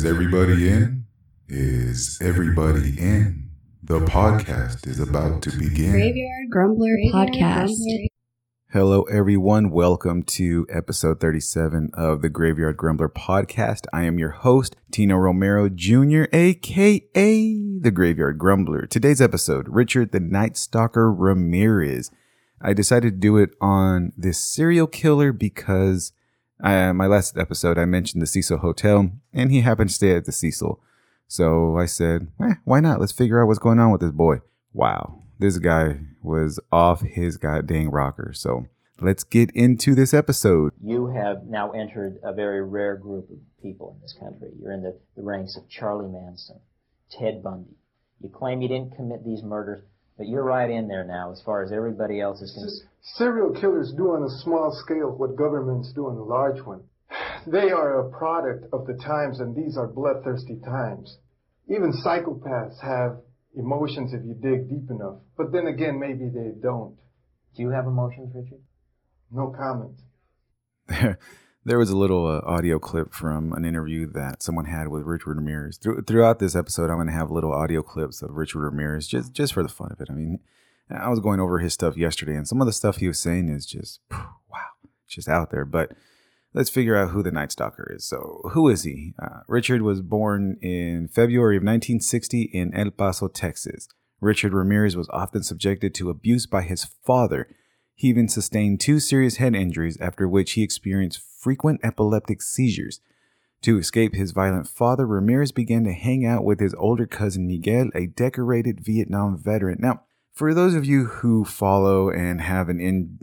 Is everybody in? Is everybody in? The podcast is about to begin. Graveyard Grumbler Podcast. Hello, everyone. Welcome to episode 37 of the Graveyard Grumbler podcast. I am your host, Tino Romero Jr., aka the Graveyard Grumbler. Today's episode Richard the Night Stalker Ramirez. I decided to do it on this serial killer because I, my last episode I mentioned the Cecil Hotel, and he happened to stay at the Cecil. So I said, eh, why not? Let's figure out what's going on with this boy. Wow, this guy was off his goddamn rocker. So let's get into this episode. You have now entered a very rare group of people in this country. You're in the, the ranks of Charlie Manson, Ted Bundy. You claim you didn't commit these murders, but you're right in there now as far as everybody else is concerned. Serial killers do on a small scale what governments do on a large one. They are a product of the times, and these are bloodthirsty times. Even psychopaths have emotions if you dig deep enough. But then again, maybe they don't. Do you have emotions, Richard? No comment. There, there was a little uh, audio clip from an interview that someone had with Richard Ramirez. Through, throughout this episode, I'm going to have little audio clips of Richard Ramirez just just for the fun of it. I mean, I was going over his stuff yesterday, and some of the stuff he was saying is just wow, just out there. But let's figure out who the Night Stalker is. So, who is he? Uh, Richard was born in February of 1960 in El Paso, Texas. Richard Ramirez was often subjected to abuse by his father. He even sustained two serious head injuries, after which he experienced frequent epileptic seizures. To escape his violent father, Ramirez began to hang out with his older cousin Miguel, a decorated Vietnam veteran. Now, for those of you who follow and have an in,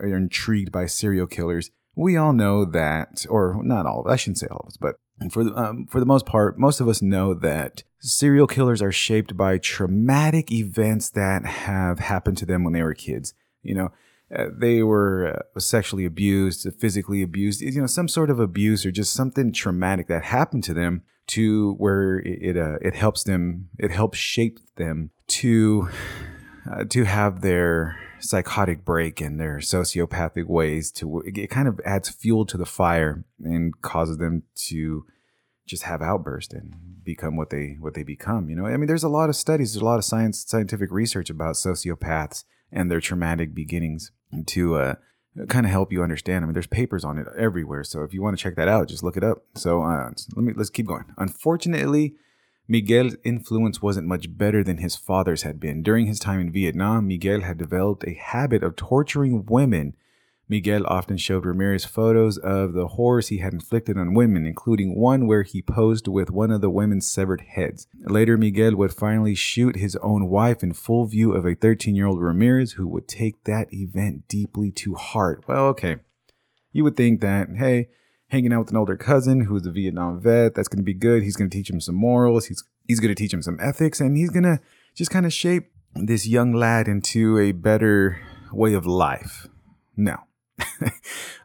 are intrigued by serial killers, we all know that, or not all of us, I shouldn't say all of us, but for the, um, for the most part, most of us know that serial killers are shaped by traumatic events that have happened to them when they were kids. You know, uh, they were uh, sexually abused, physically abused, you know, some sort of abuse or just something traumatic that happened to them to where it uh, it helps them, it helps shape them to uh, to have their psychotic break and their sociopathic ways to it kind of adds fuel to the fire and causes them to just have outbursts and become what they what they become you know? I mean there's a lot of studies there's a lot of science scientific research about sociopaths and their traumatic beginnings to uh, kind of help you understand i mean there's papers on it everywhere so if you want to check that out just look it up so uh, let me let's keep going unfortunately Miguel's influence wasn't much better than his father's had been. During his time in Vietnam, Miguel had developed a habit of torturing women. Miguel often showed Ramirez photos of the horrors he had inflicted on women, including one where he posed with one of the women's severed heads. Later, Miguel would finally shoot his own wife in full view of a 13 year old Ramirez who would take that event deeply to heart. Well, okay. You would think that, hey, hanging out with an older cousin who's a Vietnam vet. That's going to be good. He's going to teach him some morals. He's he's going to teach him some ethics, and he's going to just kind of shape this young lad into a better way of life. No.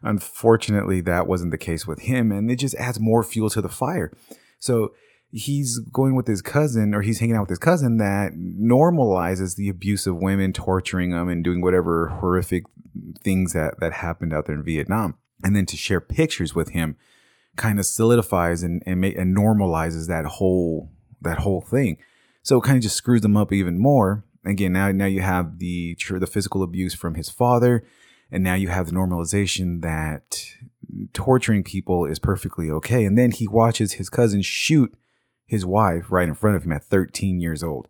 Unfortunately, that wasn't the case with him, and it just adds more fuel to the fire. So he's going with his cousin, or he's hanging out with his cousin that normalizes the abuse of women, torturing them, and doing whatever horrific things that that happened out there in Vietnam and then to share pictures with him kind of solidifies and and, and normalizes that whole that whole thing. So it kind of just screws them up even more. Again, now now you have the the physical abuse from his father, and now you have the normalization that torturing people is perfectly okay. And then he watches his cousin shoot his wife right in front of him at 13 years old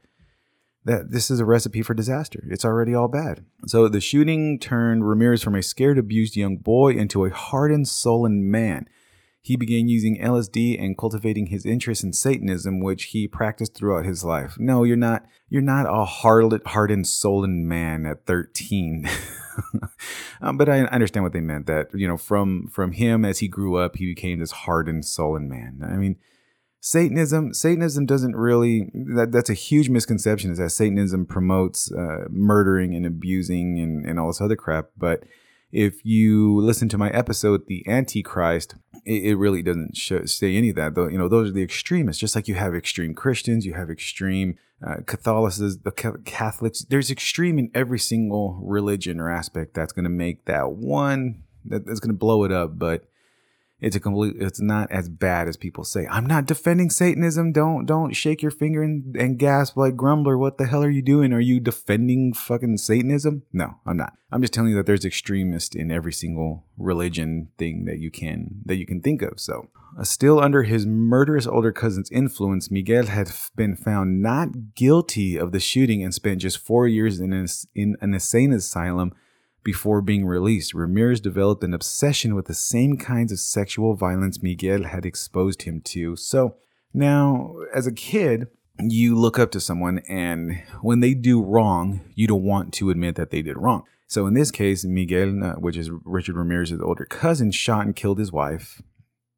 that this is a recipe for disaster. It's already all bad. So the shooting turned Ramirez from a scared, abused young boy into a hardened, sullen man. He began using LSD and cultivating his interest in Satanism, which he practiced throughout his life. No, you're not. You're not a hardened, hardened, sullen man at 13. um, but I understand what they meant. That you know, from from him as he grew up, he became this hardened, sullen man. I mean, Satanism, Satanism doesn't really. That that's a huge misconception. Is that Satanism promotes uh, murdering and abusing and and all this other crap. But if you listen to my episode, the Antichrist, it, it really doesn't show, say any of that. Though you know those are the extremists. Just like you have extreme Christians, you have extreme uh, the Catholics. There's extreme in every single religion or aspect that's going to make that one that, that's going to blow it up. But it's a complete it's not as bad as people say. I'm not defending satanism. Don't don't shake your finger and, and gasp like grumbler. What the hell are you doing? Are you defending fucking satanism? No i'm not. I'm just telling you that there's extremists in every single religion thing that you can that you can think of. So uh, still under his murderous older cousin's influence miguel had been found not guilty of the shooting and spent just four years in in an insane asylum before being released, Ramirez developed an obsession with the same kinds of sexual violence Miguel had exposed him to. So now, as a kid, you look up to someone, and when they do wrong, you don't want to admit that they did wrong. So in this case, Miguel, uh, which is Richard Ramirez's older cousin, shot and killed his wife,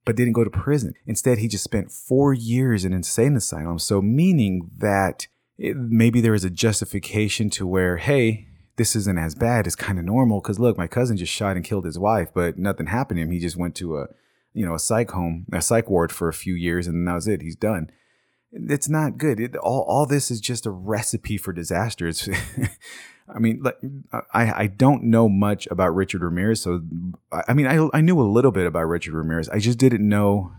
but didn't go to prison. Instead, he just spent four years in insane asylum. So meaning that it, maybe there is a justification to where, hey, this isn't as bad. It's kind of normal because look, my cousin just shot and killed his wife, but nothing happened to him. He just went to a, you know, a psych home, a psych ward for a few years, and that was it. He's done. It's not good. It, all all this is just a recipe for disaster. It's, I mean, like, I I don't know much about Richard Ramirez, so I mean, I I knew a little bit about Richard Ramirez. I just didn't know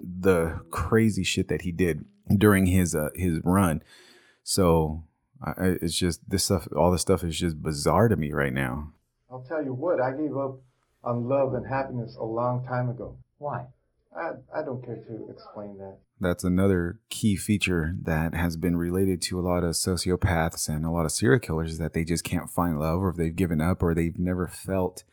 the crazy shit that he did during his uh, his run. So I, it's just this stuff. All this stuff is just bizarre to me right now. I'll tell you what, I gave up on love and happiness a long time ago. Why? I, I don't care to explain that. That's another key feature that has been related to a lot of sociopaths and a lot of serial killers is that they just can't find love or if they've given up or they've never felt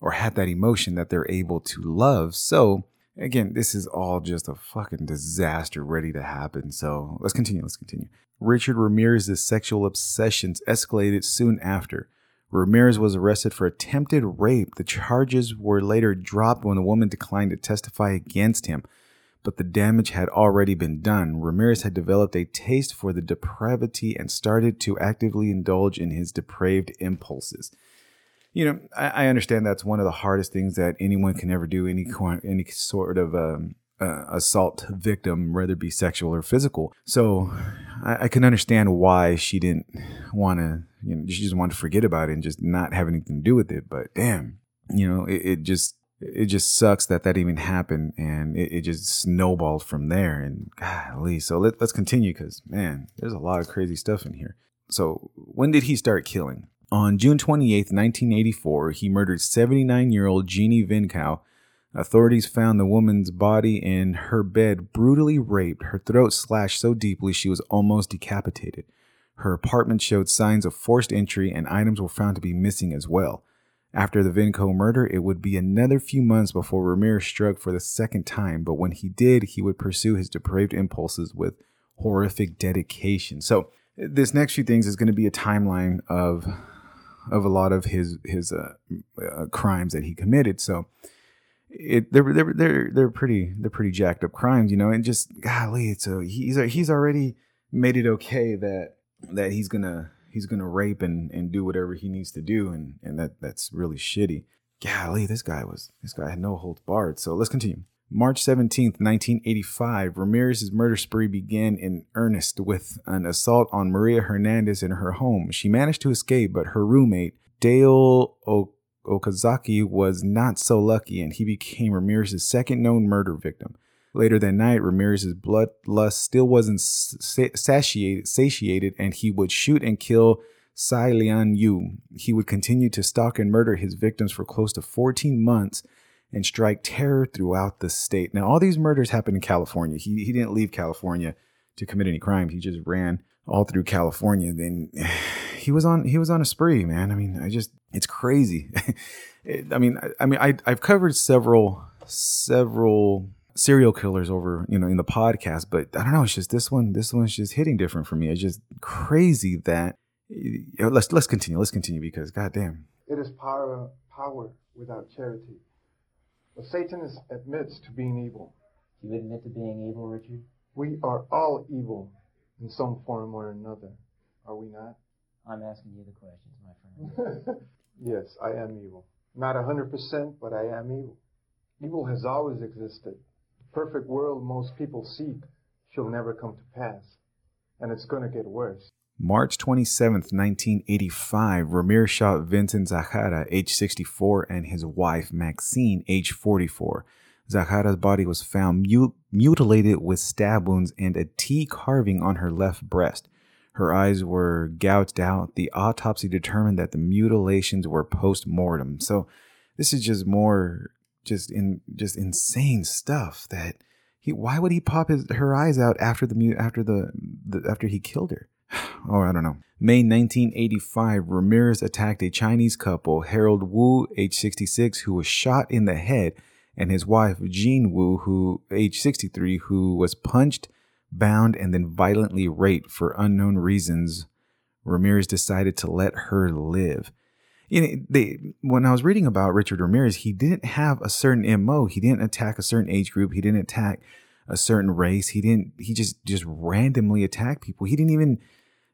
or had that emotion that they're able to love. So again, this is all just a fucking disaster ready to happen. So let's continue. Let's continue. Richard Ramirez's sexual obsessions escalated soon after. Ramirez was arrested for attempted rape. The charges were later dropped when the woman declined to testify against him, but the damage had already been done. Ramirez had developed a taste for the depravity and started to actively indulge in his depraved impulses. You know, I, I understand that's one of the hardest things that anyone can ever do. Any any sort of um, uh, assault victim, whether it be sexual or physical. So I, I can understand why she didn't want to, you know, she just wanted to forget about it and just not have anything to do with it. But damn, you know, it, it just, it just sucks that that even happened and it, it just snowballed from there. And golly, so let, let's continue because man, there's a lot of crazy stuff in here. So when did he start killing? On June 28, 1984, he murdered 79 year old Jeannie Vincow Authorities found the woman's body in her bed, brutally raped, her throat slashed so deeply she was almost decapitated. Her apartment showed signs of forced entry, and items were found to be missing as well. After the Vincow murder, it would be another few months before Ramirez struck for the second time, but when he did, he would pursue his depraved impulses with horrific dedication. So, this next few things is going to be a timeline of of a lot of his his uh, uh, crimes that he committed. So, it they're they're they're they're pretty they're pretty jacked up crimes, you know, and just golly, it's a he's a, he's already made it okay that that he's gonna he's gonna rape and and do whatever he needs to do, and and that that's really shitty. Golly, this guy was this guy had no holds barred. So let's continue. March 17th, 1985, Ramirez's murder spree began in earnest with an assault on Maria Hernandez in her home. She managed to escape, but her roommate, Dayle o- Okazaki was not so lucky and he became Ramirez's second known murder victim. Later that night, Ramirez's bloodlust still wasn't satiated, satiated and he would shoot and kill Tsai-Lian Yu. He would continue to stalk and murder his victims for close to 14 months and strike terror throughout the state. Now, all these murders happened in California. He, he didn't leave California to commit any crimes. He just ran all through California. Then he was on he was on a spree, man. I mean, I just it's crazy. it, I mean, I, I mean, I I've covered several several serial killers over you know in the podcast, but I don't know. It's just this one. This one's just hitting different for me. It's just crazy that. Let's let's continue. Let's continue because goddamn. It is power power without charity. But Satan is, admits to being evil. Do you admit to being evil, Richard? We are all evil in some form or another. Are we not? I'm asking you the questions, my friend. yes, I am evil. Not a hundred percent, but I am evil. Evil has always existed. The perfect world most people seek shall never come to pass. And it's going to get worse. March 27, 1985, Ramirez shot Vincent Zazzara, age 64, and his wife, Maxine, age 44. Zazzara's body was found mutilated with stab wounds and a T carving on her left breast. Her eyes were gouged out. The autopsy determined that the mutilations were post mortem. So this is just more just in just insane stuff that he why would he pop his her eyes out after the after the, the after he killed her? Oh, I don't know. May 1985, Ramirez attacked a Chinese couple, Harold Wu, age 66, who was shot in the head, and his wife, Jean Wu, who age 63, who was punched, bound, and then violently raped for unknown reasons. Ramirez decided to let her live. You know, they, when I was reading about Richard Ramirez, he didn't have a certain MO. He didn't attack a certain age group. He didn't attack a certain race. He didn't, he just, just randomly attacked people. He didn't even,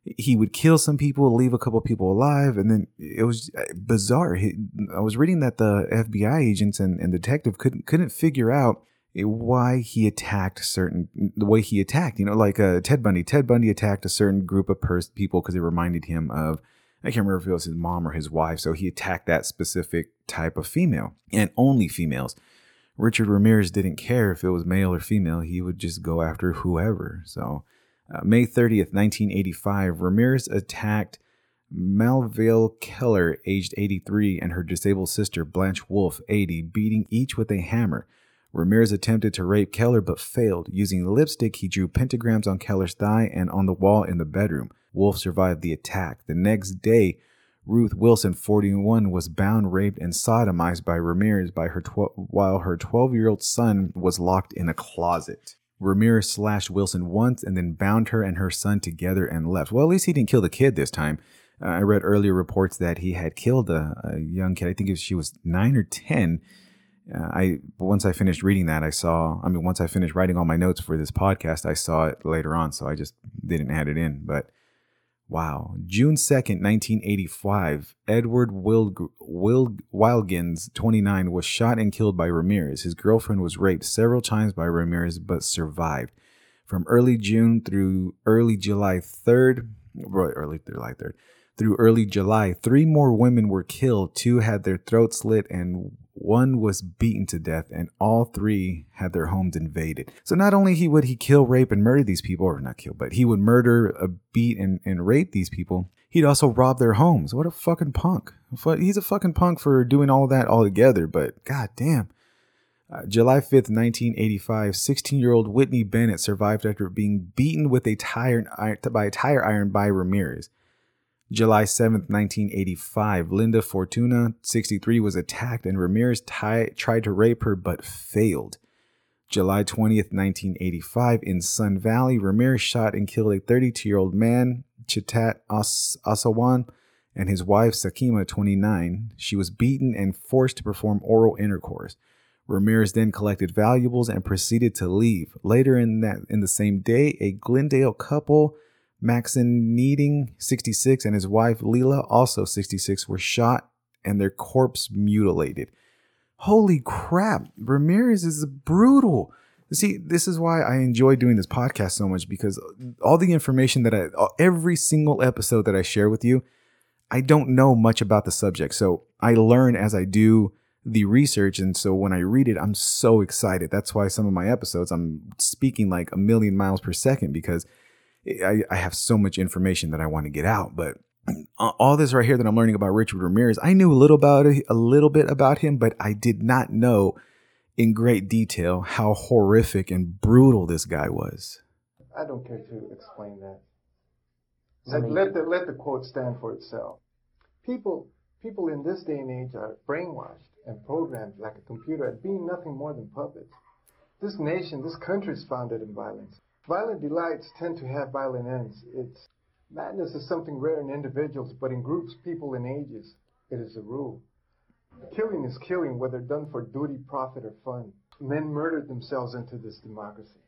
he would kill some people, leave a couple people alive, and then it was uh, bizarre. He, I was reading that the FBI agents and, and detective couldn't couldn't figure out why he attacked certain the way he attacked. You know, like uh, Ted Bundy. Ted Bundy attacked a certain group of pers- people because it reminded him of I can't remember if it was his mom or his wife. So he attacked that specific type of female and only females. Richard Ramirez didn't care if it was male or female. He would just go after whoever. So uh, May 30th, 1985, Ramirez attacked Melville Keller, aged 83, and her disabled sister Blanche Wolfe, 80, beating each with a hammer. Ramirez attempted to rape Keller but failed. Using lipstick, he drew pentagrams on Keller's thigh and on the wall in the bedroom. Wolfe survived the attack. The next day, Ruth Wilson, 41, was bound, raped, and sodomized by Ramirez by her tw- while her 12 year old son was locked in a closet. Ramirez slashed Wilson once and then bound her and her son together and left. Well, at least he didn't kill the kid this time. Uh, I read earlier reports that he had killed a, a young kid. I think she was nine or 10. Uh, I once I finished reading that, I saw. I mean, once I finished writing all my notes for this podcast, I saw it later on, so I just didn't add it in. But Wow. June 2nd, 1985, Edward Wilg- Wilg- Wilgins, 29, was shot and killed by Ramirez. His girlfriend was raped several times by Ramirez but survived. From early June through early July 3rd, early July 3rd, through early July, three more women were killed. Two had their throats slit and one was beaten to death, and all three had their homes invaded. So not only he would he kill, rape, and murder these people, or not kill, but he would murder, uh, beat, and, and rape these people. He'd also rob their homes. What a fucking punk! He's a fucking punk for doing all that all together. But god damn. Uh, July 5th, 1985, 16 year old Whitney Bennett survived after being beaten with a tire by a tire iron by Ramirez. July 7th, 1985, Linda Fortuna, 63, was attacked and Ramirez tried to rape her but failed. July 20th, 1985, in Sun Valley, Ramirez shot and killed a 32 year old man, Chitat As- Asawan, and his wife, Sakima, 29. She was beaten and forced to perform oral intercourse. Ramirez then collected valuables and proceeded to leave. Later in that in the same day, a Glendale couple Maxon Kneiding, 66, and his wife Lela, also 66, were shot and their corpse mutilated. Holy crap, Ramirez is brutal. See, this is why I enjoy doing this podcast so much because all the information that I, every single episode that I share with you, I don't know much about the subject. So I learn as I do the research. And so when I read it, I'm so excited. That's why some of my episodes, I'm speaking like a million miles per second because I, I have so much information that I want to get out, but all this right here that I'm learning about Richard Ramirez, I knew a little about it, a little bit about him, but I did not know in great detail how horrific and brutal this guy was. I don't care to explain that. Let, let the let the quote stand for itself. People people in this day and age are brainwashed and programmed like a computer at being nothing more than puppets. This nation, this country is founded in violence. Violent delights tend to have violent ends. It's madness is something rare in individuals, but in groups, people, and ages, it is a rule. Killing is killing, whether done for duty, profit, or fun. Men murdered themselves into this democracy.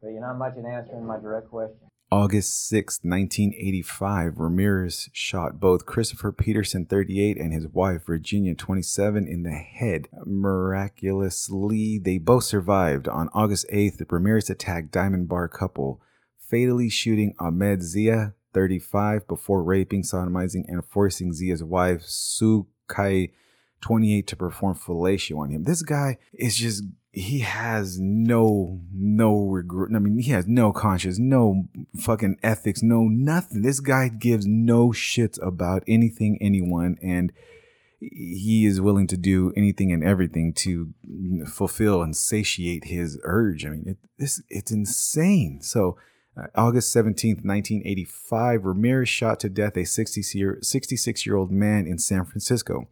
But you're not much in answering my direct question. August 6, 1985, Ramirez shot both Christopher Peterson, 38, and his wife, Virginia, 27, in the head. Miraculously, they both survived. On August 8th, Ramirez attacked Diamond Bar couple, fatally shooting Ahmed Zia, 35, before raping, sodomizing, and forcing Zia's wife, Su Kai, 28, to perform fellatio on him. This guy is just he has no no regret. I mean, he has no conscience, no fucking ethics, no nothing. This guy gives no shits about anything, anyone, and he is willing to do anything and everything to fulfill and satiate his urge. I mean, it, this it's insane. So. Uh, August 17th, 1985, Ramirez shot to death a 60 year, 66 year old man in San Francisco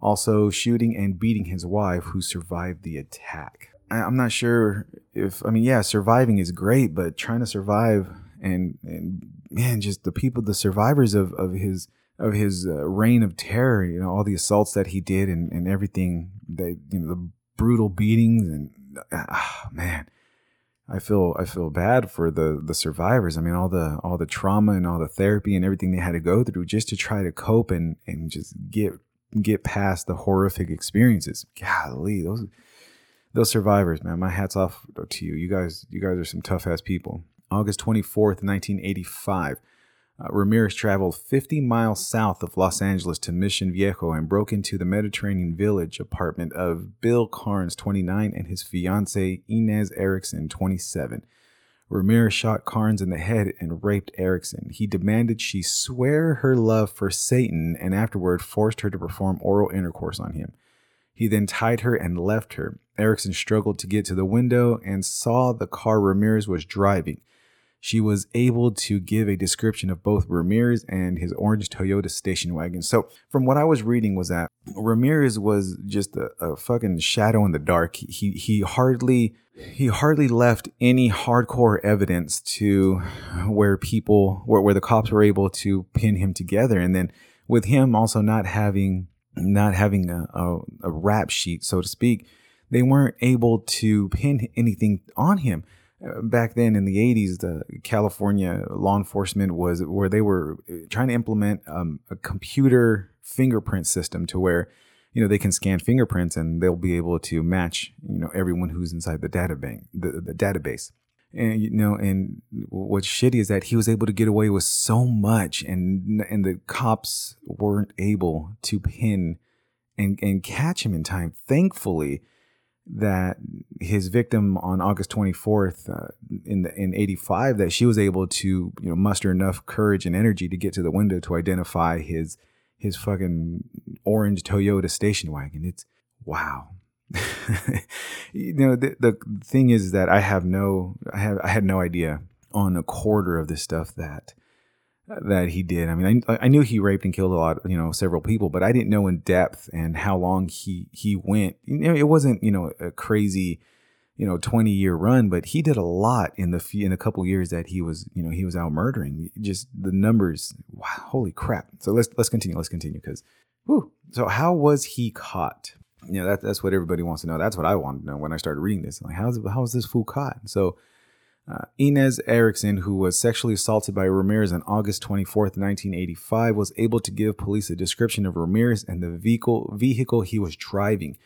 also shooting and beating his wife, who survived the attack. I, am not sure if I mean, yeah, surviving is great, but trying to survive and and man, just the people, the survivors of of his of his uh, reign of terror, you know, all the assaults that he did and and everything that you know the brutal beatings and ah, man. I feel I feel bad for the the survivors. I mean, all the all the trauma and all the therapy and everything they had to go through just to try to cope and and just get get past the horrific experiences. Golly, those those survivors, man. My hats off to you. You guys, you guys are some tough ass people. August 24th, 1985. Uh, Ramirez traveled 50 miles south of Los Angeles to Mission Viejo and broke into the Mediterranean Village apartment of Bill Carns, 29, and his fiancee Inez Erickson, 27. Ramirez shot Carns in the head and raped Erickson. He demanded she swear her love for Satan and afterward forced her to perform oral intercourse on him. He then tied her and left her. Erickson struggled to get to the window and saw the car Ramirez was driving she was able to give a description of both Ramirez and his orange Toyota station wagon. So, from what I was reading, was that Ramirez was just a, a fucking shadow in the dark. He he hardly he hardly left any hardcore evidence to where people where, where the cops were able to pin him together, and then with him also not having not having a, a, a rap sheet, so to speak, they weren't able to pin anything on him back then in the 80s the california law enforcement was where they were uh, trying to implement um, a computer fingerprint system to where you know they can scan fingerprints and they'll be able to match you know everyone who's inside the database the, the database. And you know and what's shitty is that he was able to get away with so much and and the cops weren't able to pin and and catch him in time. Thankfully that his victim on August 24th uh, in the, in 85 that she was able to you know muster enough courage and energy to get to the window to identify his his fucking orange Toyota station wagon. It's wow. You know the, the thing is that I have no I have I had no idea on a quarter of this stuff that that he did. I mean, I, I knew he raped and killed a lot, you know, several people, but I didn't know in depth and how long he he went. You know, it wasn't you know a crazy, you know, twenty year run, but he did a lot in the few, in a couple years that he was you know he was out murdering. Just the numbers, wow, holy crap! So let's let's continue. Let's continue because, whew. So how was he caught? You know, that, that's what everybody wants to know. That's what I wanted to know when I started reading this. Like, how's how was this fool caught? So uh, Inez Erickson, who was sexually assaulted by Ramirez on August 24, 1985, was able to give police a description of Ramirez and the vehicle, vehicle he was driving.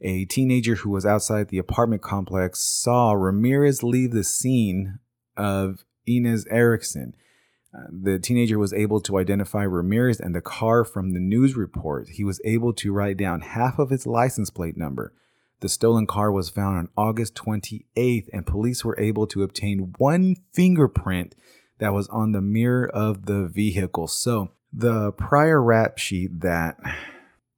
A teenager who was outside the apartment complex saw Ramirez leave the scene of Inez Erickson. Uh, the teenager was able to identify Ramirez and the car from the news report. He was able to write down half of its license plate number. The stolen car was found on August 28th, and police were able to obtain one fingerprint that was on the mirror of the vehicle. So, the prior rap sheet that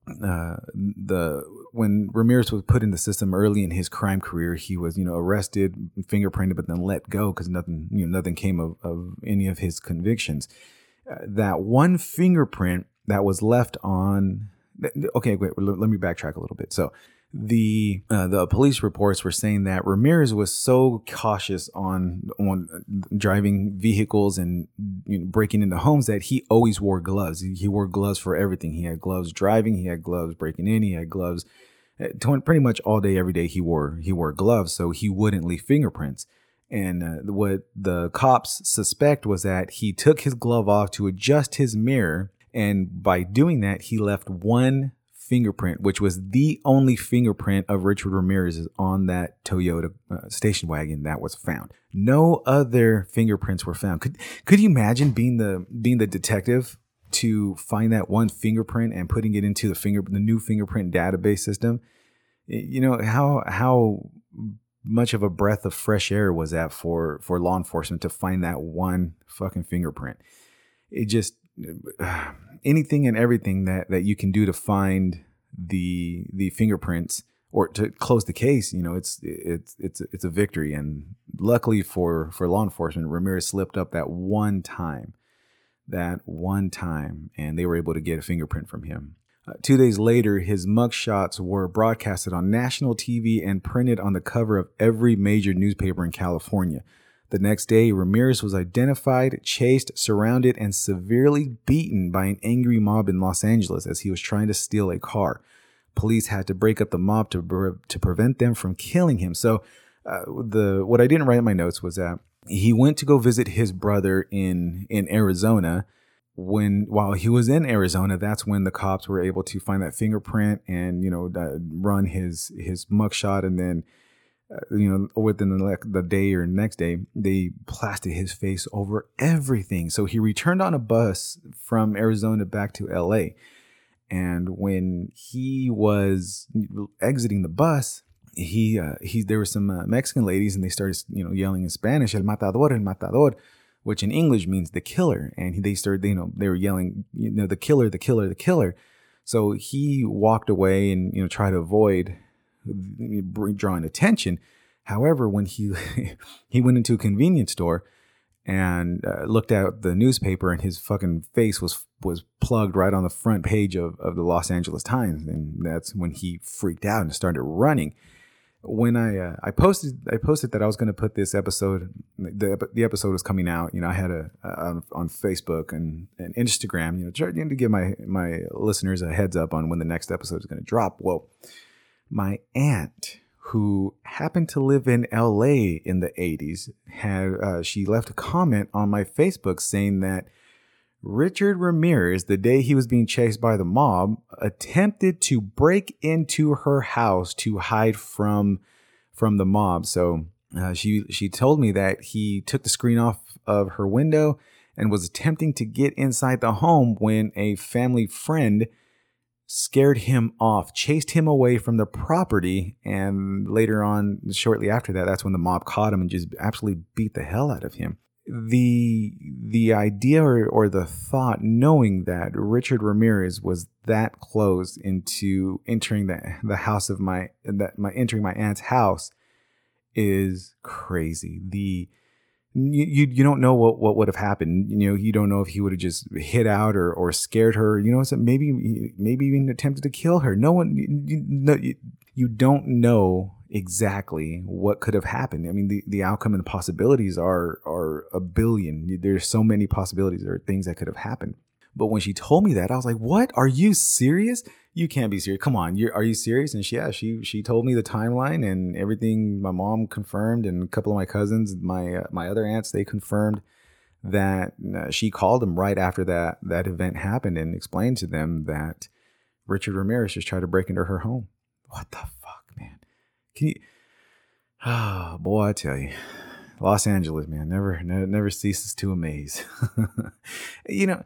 uh, the when Ramirez was put in the system early in his crime career, he was you know arrested, fingerprinted, but then let go because nothing you know nothing came of, of any of his convictions. Uh, that one fingerprint that was left on. Okay, wait. Let me backtrack a little bit. So the uh, the police reports were saying that Ramirez was so cautious on on driving vehicles and you know, breaking into homes that he always wore gloves. He, wore gloves for everything. He had gloves driving. He had gloves breaking in. He had gloves. Uh, pretty much all day, every day, he wore he wore gloves so he wouldn't leave fingerprints. And uh, what the cops suspect was that he took his glove off to adjust his mirror, and by doing that, he left one fingerprint, which was the only fingerprint of Richard Ramirez on that Toyota uh, station wagon that was found. No other fingerprints were found. Could could you imagine being the being the detective to find that one fingerprint and putting it into the finger the new fingerprint database system? you know how how much of a breath of fresh air was that for for law enforcement to find that one fucking fingerprint it just anything and everything that that you can do to find the the fingerprints or to close the case you know it's it's it's it's a victory and luckily for for law enforcement ramirez slipped up that one time that one time and they were able to get a fingerprint from him uh, two days later, his mugshots were broadcasted on national TV and printed on the cover of every major newspaper in California. The next day, Ramirez was identified, chased, surrounded, and severely beaten by an angry mob in Los Angeles as he was trying to steal a car. Police had to break up the mob to, to prevent them from killing him. So, uh, the what I didn't write in my notes was that he went to go visit his brother in in Arizona when while he was in Arizona, that's when the cops were able to find that fingerprint and you know uh, run his his mugshot, and then you know within the the day or next day they plastered his face over everything. So he returned on a bus from Arizona back to L.A. And when he was exiting the bus, he uh, he there were some uh, Mexican ladies and they started you know yelling in Spanish, "El matador, el matador." which in English means the killer. And they started, you know, they were yelling, you know, the killer, the killer, the killer. So he walked away and, you know, tried to avoid drawing attention. However, when he he went into a convenience store and uh, looked at the newspaper, and his fucking face was was plugged right on the front page of, of the Los Angeles Times, and that's when he freaked out and started running when I uh, I posted I posted that I was going to put this episode the the episode was coming out. You know, I had a, a on Facebook and, and Instagram. You know, trying to give my my listeners a heads up on when the next episode is going to drop. Well, my aunt who happened to live in LA in the 80s had uh, she left a comment on my Facebook saying that Richard Ramirez, the day he was being chased by the mob, attempted to break into her house to hide from from the mob. So uh, she she told me that he took the screen off of her window and was attempting to get inside the home when a family friend scared him off, chased him away from the property, and later on, shortly after that, that's when the mob caught him and just absolutely beat the hell out of him the the idea or, or the thought knowing that Richard Ramirez was that close into entering the the house of my that my entering my aunt's house is crazy. The you, you, you don't know what, what would have happened. You know, you don't know if he would have just hit out or, or scared her. You know, so maybe maybe even attempted to kill her. No one, you, no, you, you don't know exactly what could have happened. I mean, the, the outcome and the possibilities are are a billion. There's so many possibilities. Are things that could have happened. But when she told me that, I was like, "What? Are you serious? You can't be serious. Come on, are you serious?" And she, yeah, she she told me the timeline and everything. My mom confirmed, and a couple of my cousins, my uh, my other aunts, they confirmed that uh, she called them right after that that event happened and explained to them that Richard Ramirez just tried to break into her home. What the fuck, man? can you? Oh boy, I tell you, Los Angeles, man, never never ceases to amaze. you know,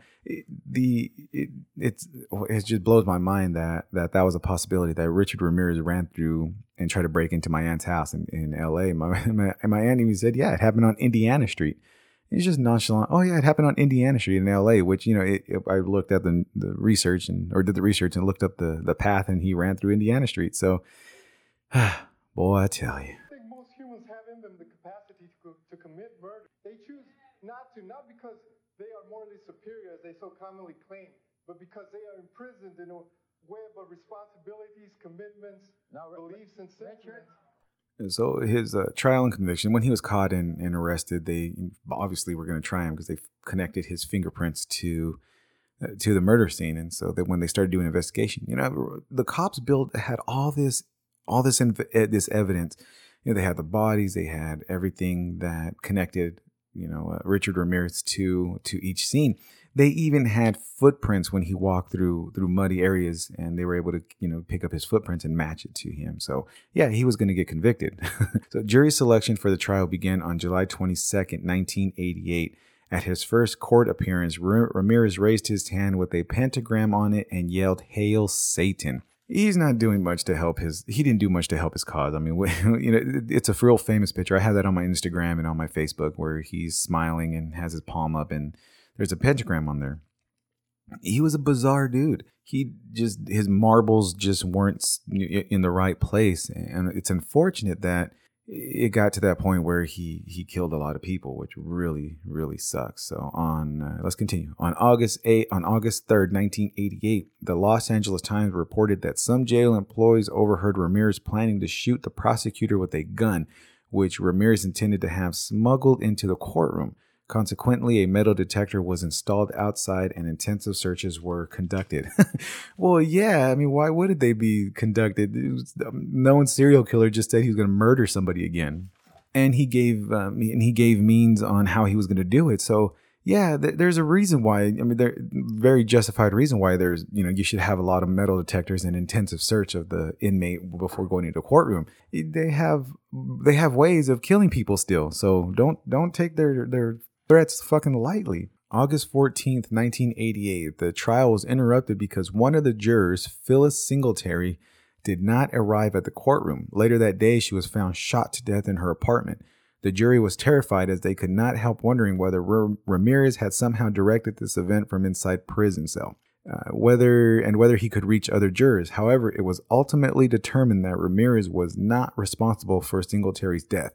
the it, it's it just blows my mind that that that was a possibility that Richard Ramirez ran through and tried to break into my aunt's house in, in L.A. My, my my aunt even said, yeah, it happened on Indiana Street. It's just nonchalant. Oh yeah, it happened on Indiana Street in L.A. Which you know, it, it, I looked at the the research and or did the research and looked up the the path, and he ran through Indiana Street. So. Boy, I tell you. I think most humans have in them the capacity to, to commit murder. They choose not to, not because they are morally superior, as they so commonly claim, but because they are imprisoned in a web of responsibilities, commitments, now, beliefs, and sentiments. So his uh, trial and conviction, when he was caught and, and arrested, they obviously were going to try him because they connected his fingerprints to uh, to the murder scene, and so that when they started doing investigation, you know, the cops built had all this all this inv- eh, this evidence. You know, they had the bodies, they had everything that connected, you know, uh, Richard Ramirez to to each scene. They even had footprints when he walked through through muddy areas, and they were able to, you know, pick up his footprints and match it to him. So, yeah, he was going to get convicted. so, jury selection for the trial began on July 22nd, 1988. At his first court appearance, Ramirez raised his hand with a pentagram on it and yelled, Hail Satan he's not doing much to help his he didn't do much to help his cause. I mean you know it's a real famous picture. I have that on my instagram and on my facebook where he's smiling and has his palm up and there's a pentagram on there. He was a bizarre dude. He just his marbles just weren't in the right place. And it's unfortunate that it got to that point where he he killed a lot of people which really really sucks. So on uh, let's continue. On august 8 on august 3rd 1988 the los angeles times reported that some jail employees overheard ramirez planning to shoot the prosecutor with a gun which ramirez intended to have smuggled into the courtroom Consequently, a metal detector was installed outside and intensive searches were conducted. well, yeah, I mean, why wouldn't they be conducted? Um, no one serial killer just said he was going to murder somebody again. And he gave um, and he gave means on how he was going to do it. So yeah, th- there's a reason why. I mean, there very justified reason why there's you know you should have a lot of metal detectors and intensive search of the inmate before going into a courtroom. They have they have ways of killing people still. So don't don't take their their threats fucking lightly. August 14th, 1988, the trial was interrupted because one of the jurors, Phyllis Singletary, did not arrive at the courtroom. Later that day, she was found shot to death in her apartment. The jury was terrified as they could not help wondering whether Ramirez had somehow directed this event from inside prison cell. Uh, whether and whether he could reach other jurors. However, it was ultimately determined that Ramirez was not responsible for Singletary's death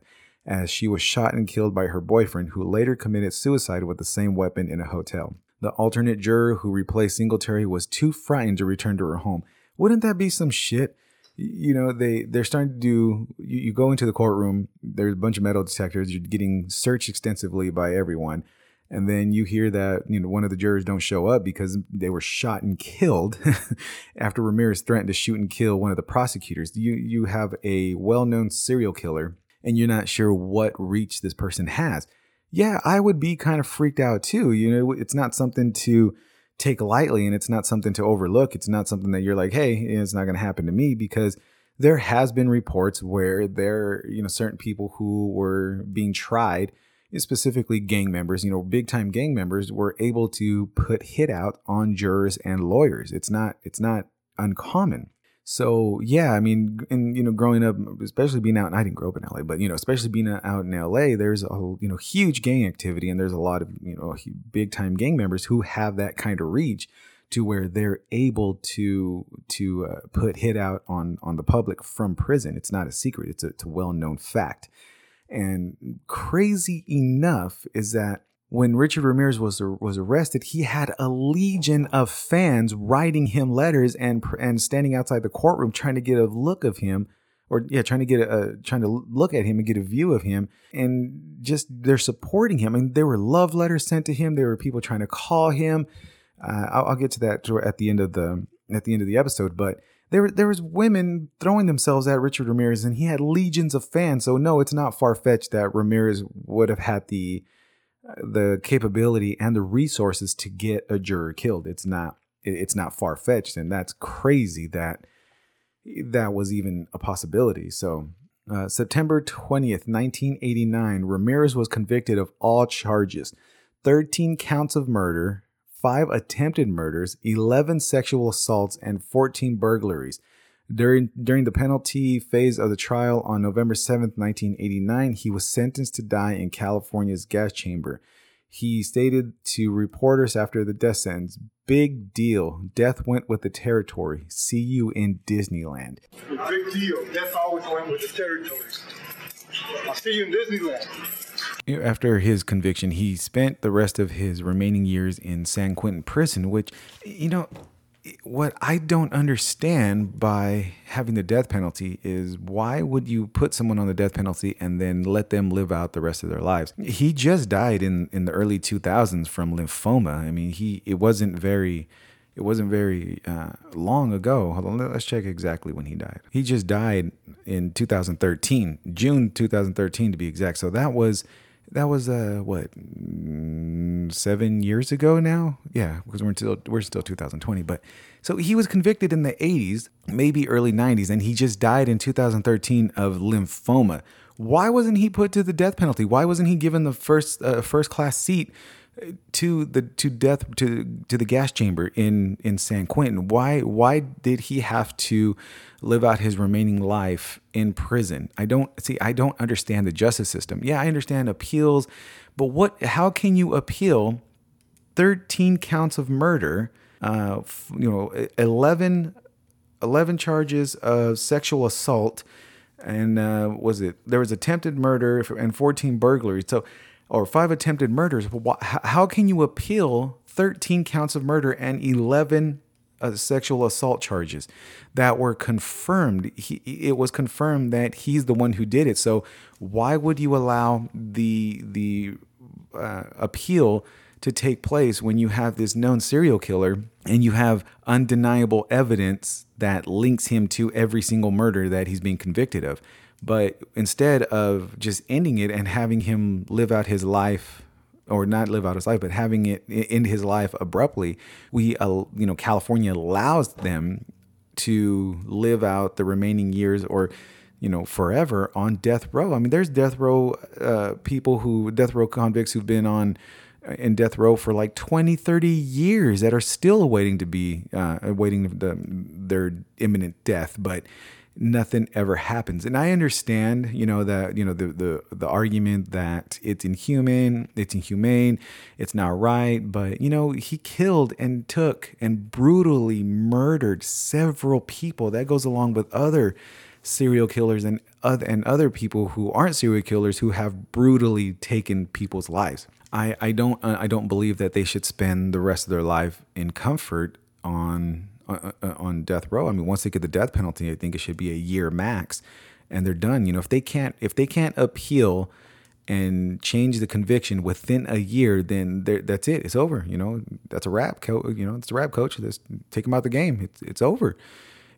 as she was shot and killed by her boyfriend, who later committed suicide with the same weapon in a hotel. The alternate juror who replaced Singletary was too frightened to return to her home. Wouldn't that be some shit? You know, they they're starting to do. You, you go into the courtroom. There's a bunch of metal detectors. You're getting searched extensively by everyone, and then you hear that you know one of the jurors don't show up because they were shot and killed after Ramirez threatened to shoot and kill one of the prosecutors. You you have a well-known serial killer and you're not sure what reach this person has. Yeah, I would be kind of freaked out too. You know, it's not something to take lightly and it's not something to overlook. It's not something that you're like, hey, it's not going to happen to me because there has been reports where there, you know, certain people who were being tried, specifically gang members, you know, big time gang members were able to put hit out on jurors and lawyers. It's not it's not uncommon. So yeah, I mean, and you know, growing up, especially being out, and I didn't grow up in LA, but you know, especially being out in LA, there's a you know huge gang activity, and there's a lot of you know big time gang members who have that kind of reach to where they're able to to uh, put hit out on on the public from prison. It's not a secret; it's a, it's a well known fact. And crazy enough is that when Richard Ramirez was was arrested, he had a legion of fans writing him letters and and standing outside the courtroom trying to get a look of him, or yeah, trying to get a trying to look at him and get a view of him, and just they're supporting him. And there were love letters sent to him. There were people trying to call him. Uh, I'll, I'll, get to that at the end of the at the end of the episode, but. There, there was women throwing themselves at Richard Ramirez, and he had legions of fans. So no, it's not far fetched that Ramirez would have had the the capability and the resources to get a juror killed. It's not it's not far fetched, and that's crazy that that was even a possibility. So. Uh, September 20th, 1989, Ramirez was convicted of all charges 13 counts of murder, 5 attempted murders, 11 sexual assaults, and 14 burglaries. During, during the penalty phase of the trial on November 7th, 1989, he was sentenced to die in California's gas chamber. He stated to reporters after the death sentence, Big deal. Death went with the territory. See you in Disneyland. Big deal. Death always went with the territory. I'll see you in Disneyland. After his conviction, he spent the rest of his remaining years in San Quentin prison, which, you know, what I don't understand by having the death penalty is why would you put someone on the death penalty and then let them live out the rest of their lives? He just died in in the early 2000s from lymphoma. I mean, he it wasn't very it wasn't very uh, long ago. Hold on, let's check exactly when he died. He just died in 2013, June 2013 to be exact. So that was that was uh what mm, seven years ago now? Yeah because we're still we're still 2020 but so he was convicted in the 80s maybe early 90s and he just died in 2013 of lymphoma. Why wasn't he put to the death penalty? Why wasn't he given the first uh, first class seat to the to death to to the gas chamber in in San Quentin. Why why did he have to live out his remaining life in prison? I don't see. I don't understand the justice system. Yeah, I understand appeals, but what? How can you appeal thirteen counts of murder? Uh, you know, 11, 11 charges of sexual assault, and uh, was it there was attempted murder and fourteen burglaries. So or five attempted murders. How can you appeal 13 counts of murder and 11 uh, sexual assault charges that were confirmed? He, it was confirmed that he's the one who did it. So why would you allow the the uh, appeal to take place when you have this known serial killer and you have undeniable evidence that links him to every single murder that he's being convicted of? But instead of just ending it and having him live out his life or not live out his life, but having it end his life abruptly, we, uh, you know, California allows them to live out the remaining years or, you know, forever on death row. I mean, there's death row uh, people who, death row convicts who've been on uh, in death row for like 20, 30 years that are still awaiting to be, uh, awaiting the, their imminent death. But, nothing ever happens. And I understand, you know, that, you know, the, the, the argument that it's inhuman, it's inhumane, it's not right. But, you know, he killed and took and brutally murdered several people. That goes along with other serial killers and other, and other people who aren't serial killers who have brutally taken people's lives. I, I don't I don't believe that they should spend the rest of their life in comfort on Uh, uh, uh, on death row. I mean, once they get the death penalty, I think it should be a year max, and they're done. You know, if they can't if they can't appeal and change the conviction within a year, then that's it. It's over. You know, that's a wrap. Co- you know, it's a wrap, coach. Just take him out the game. It's it's over.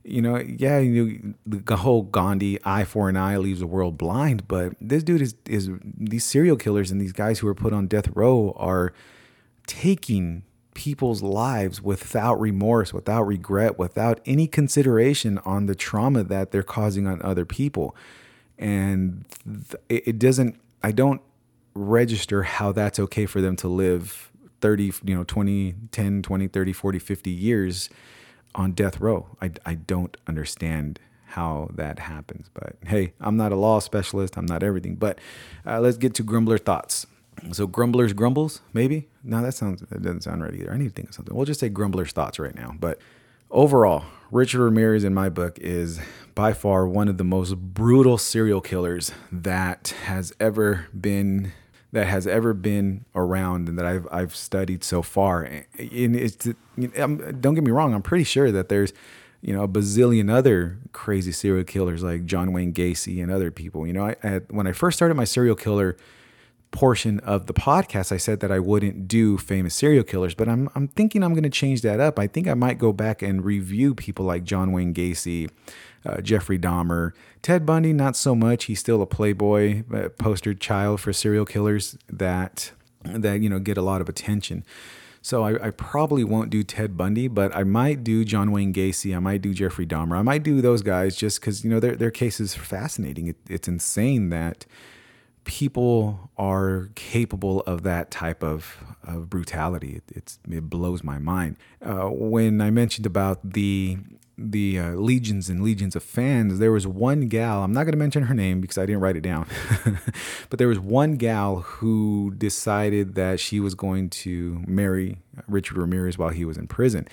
You know, yeah, you know, the whole Gandhi eye for an eye leaves the world blind. But this dude is is these serial killers and these guys who are put on death row are taking people's lives without remorse, without regret, without any consideration on the trauma that they're causing on other people. And it doesn't, I don't register how that's okay for them to live 30, you know, 20, 10, 20, 30, 40, 50 years on death row. I, I don't understand how that happens. But hey, I'm not a law specialist. I'm not everything. But uh, let's get to Grumbler thoughts. So grumblers grumbles, maybe. No, that sounds that doesn't sound right either. I need to think of something. We'll just say grumblers thoughts right now. But overall, Richard Ramirez in my book is by far one of the most brutal serial killers that has ever been that has ever been around and that I've I've studied so far. And it's um, don't get me wrong, I'm pretty sure that there's you know a bazillion other crazy serial killers like John Wayne Gacy and other people. You know, I, I when I first started my serial killer portion of the podcast, I said that I wouldn't do famous serial killers, but I'm, I'm thinking I'm going to change that up. I think I might go back and review people like John Wayne Gacy, uh, Jeffrey Dahmer, Ted Bundy, not so much. He's still a playboy uh, poster child for serial killers that that you know get a lot of attention. So I, I, probably won't do Ted Bundy, but I might do John Wayne Gacy. I might do Jeffrey Dahmer. I might do those guys just because you know their their case is fascinating. It, it's insane that people are capable of that type of, of brutality. It, it blows my mind. Uh, when I mentioned about the the uh, legions and legions of fans, there was one gal. I'm not going to mention her name because I didn't write it down, but there was one gal who decided that she was going to marry Richard Ramirez while he was in prison.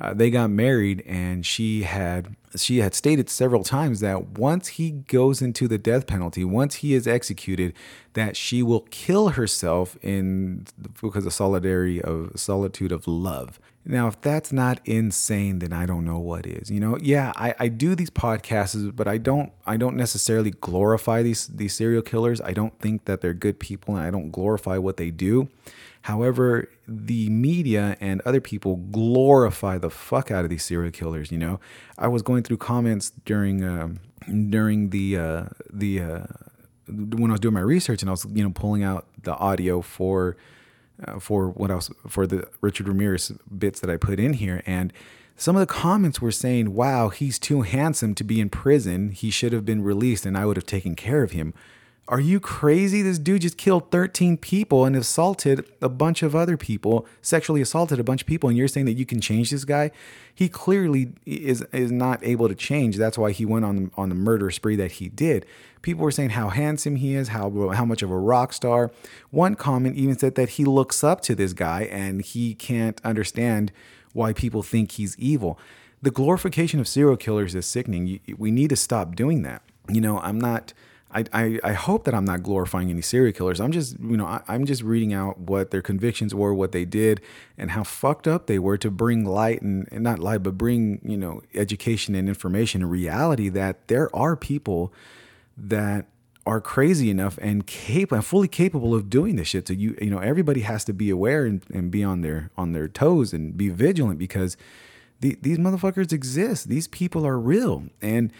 Uh, they got married, and she had she had stated several times that once he goes into the death penalty, once he is executed, that she will kill herself in because of solidarity of solitude of love. Now, if that's not insane, then I don't know what is. You know, yeah, I, I do these podcasts, but I don't I don't necessarily glorify these these serial killers. I don't think that they're good people, and I don't glorify what they do. However, the media and other people glorify the fuck out of these serial killers. You know, I was going through comments during um, during the uh, the uh, when I was doing my research and I was you know pulling out the audio for uh, for what else for the Richard Ramirez bits that I put in here and. Some of the comments were saying, wow, he's too handsome to be in prison. He should have been released and I would have taken care of him. Are you crazy? This dude just killed 13 people and assaulted a bunch of other people, sexually assaulted a bunch of people, and you're saying that you can change this guy? He clearly is is not able to change. That's why he went on on the murder spree that he did. People were saying how handsome he is, how how much of a rock star. One comment even said that he looks up to this guy and he can't understand why people think he's evil. The glorification of serial killers is sickening. We need to stop doing that. You know, I'm not I, I, I, hope that I'm not glorifying any serial killers. I'm just, you know, I, am just reading out what their convictions were, what they did, and how fucked up they were to bring light and, and not light, but bring, you know, education and information and reality that there are people that are crazy enough and capable and fully capable of doing this shit. So you, you know, everybody has to be aware and, and be on their on their toes and be vigilant because the, these motherfuckers exist. These people are real. And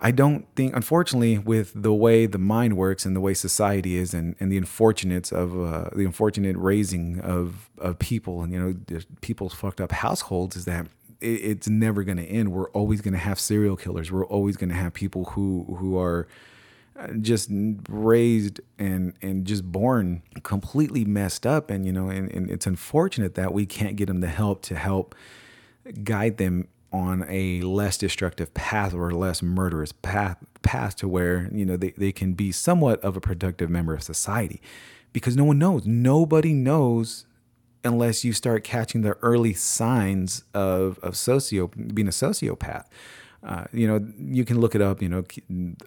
I don't think, unfortunately, with the way the mind works and the way society is, and, and the unfortunates of uh, the unfortunate raising of of people, and you know, people's fucked up households, is that it, it's never going to end. We're always going to have serial killers. We're always going to have people who who are uh, just raised and and just born completely messed up, and you know, and, and it's unfortunate that we can't get them the help to help guide them on a less destructive path or a less murderous path path to where you know they, they can be somewhat of a productive member of society. Because no one knows. Nobody knows unless you start catching the early signs of of socio being a sociopath. Uh, you know you can look it up you know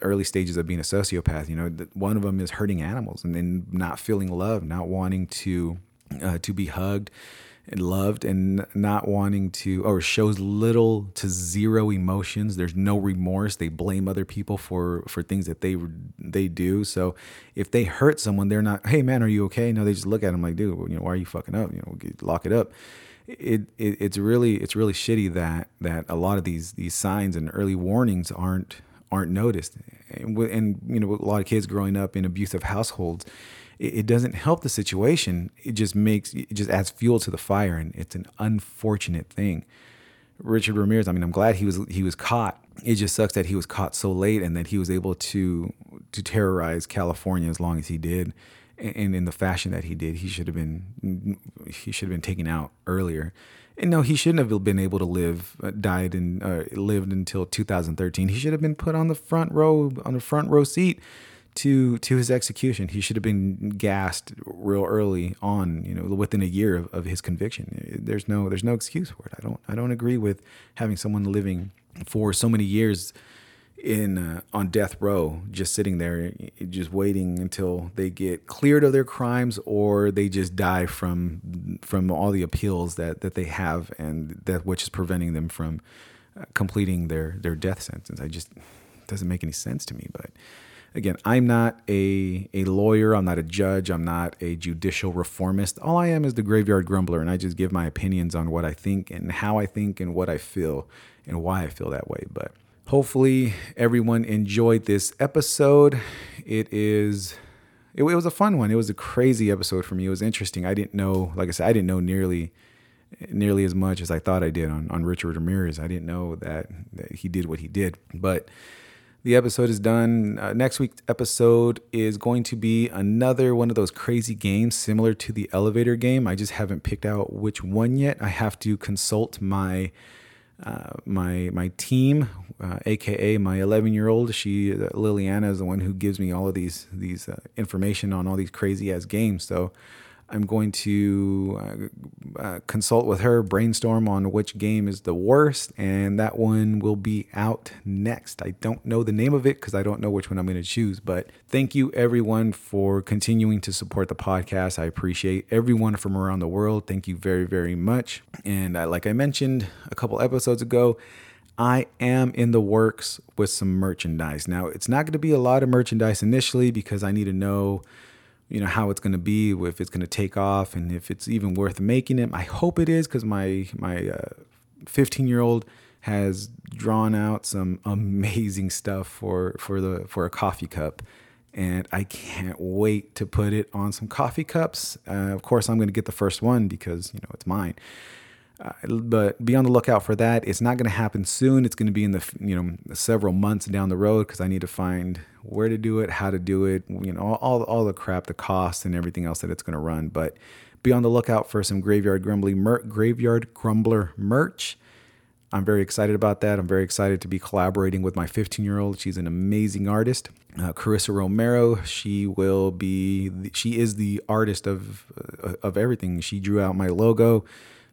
early stages of being a sociopath you know one of them is hurting animals and then not feeling love not wanting to uh, to be hugged and loved and not wanting to or shows little to zero emotions. There's no remorse. They blame other people for for things that they they do. So if they hurt someone they're not hey man are you okay? No they just look at them like dude you know why are you fucking up? You know lock it up. It, it it's really it's really shitty that that a lot of these these signs and early warnings aren't aren't noticed. And, and you know a lot of kids growing up in abusive households it, it doesn't help the situation. It just makes it just adds fuel to the fire, and it's an unfortunate thing. Richard Ramirez. I mean, I'm glad he was he was caught. It just sucks that he was caught so late, and that he was able to to terrorize California as long as he did, and in the fashion that he did. He should have been he should have been taken out earlier. And no, he shouldn't have been able to live, uh, died and uh, lived until 2013. He should have been put on the front row on the front row seat to to his execution. He should have been gassed real early on, you know, within a year of, of his conviction. There's no there's no excuse for it. I don't I don't agree with having someone living for so many years in uh, on death row just sitting there just waiting until they get cleared of their crimes or they just die from from all the appeals that that they have and that which is preventing them from uh, completing their their death sentence. I just doesn't make any sense to me, but again, I'm not a, a lawyer, I'm not a judge, I'm not a judicial reformist. All I am is the graveyard grumbler, and I just give my opinions on what I think and how I think and what I feel and why I feel that way. But hopefully, everyone enjoyed this episode. It is. It, it was a fun one. It was a crazy episode for me. It was interesting. I didn't know, like I said, I didn't know nearly nearly as much as I thought I did on, on Richard Ramirez. I didn't know that, that he did what he did. But the episode is done. Uh, next week's episode is going to be another one of those crazy games similar to the elevator game. I just haven't picked out which one yet. I have to consult my uh, my my team, uh, aka my 11 year old. She uh, Liliana is the one who gives me all of these these uh, information on all these crazy ass games. So I'm going to uh, uh, consult with her, brainstorm on which game is the worst, and that one will be out next. I don't know the name of it because I don't know which one I'm going to choose, but thank you everyone for continuing to support the podcast. I appreciate everyone from around the world. Thank you very, very much. And uh, like I mentioned a couple episodes ago, I am in the works with some merchandise. Now, it's not going to be a lot of merchandise initially because I need to know you know how it's going to be if it's going to take off and if it's even worth making it. I hope it is because my my 15 uh, year old has drawn out some amazing stuff for for the for a coffee cup. And i can't wait to put it on some coffee cups. Uh, of course i'm going to get the first one because you know it's mine But be on the lookout for that. It's not going to happen soon. It's going to be in the you know several months down the road because I need to find where to do it, how to do it, you know, all all the crap, the cost, and everything else that it's going to run. But be on the lookout for some graveyard grumbly mer- graveyard grumbler merch. I'm very excited about that. I'm very excited to be collaborating with my 15 year old. She's an amazing artist, uh, Carissa Romero. She will be. The, she is the artist of uh, of everything. She drew out my logo.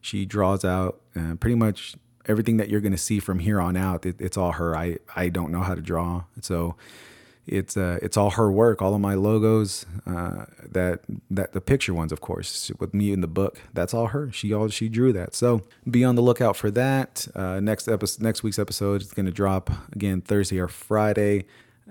She draws out uh, pretty much everything that you're going to see from here on out. It, it's all her. I I don't know how to draw, so it's uh, it's all her work. All of my logos, uh, that that the picture ones, of course, with me in the book. That's all her. She all she drew that. So be on the lookout for that. Uh, next episode, next week's episode is going to drop again Thursday or Friday.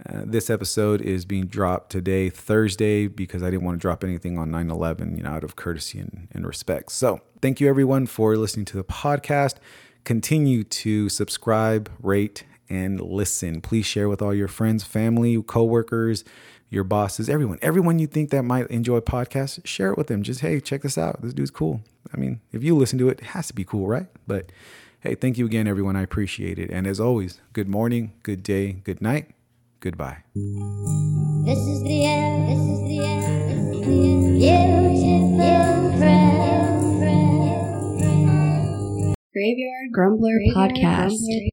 Uh, this episode is being dropped today, Thursday, because I didn't want to drop anything on 9 11, you know, out of courtesy and, and respect. So, thank you everyone for listening to the podcast. Continue to subscribe, rate, and listen. Please share with all your friends, family, coworkers, your bosses, everyone, everyone you think that might enjoy podcasts, share it with them. Just, hey, check this out. This dude's cool. I mean, if you listen to it, it has to be cool, right? But hey, thank you again, everyone. I appreciate it. And as always, good morning, good day, good night, goodbye. This is the end. This is the end. This is the end. Beautiful friend. Graveyard Grumbler Podcast.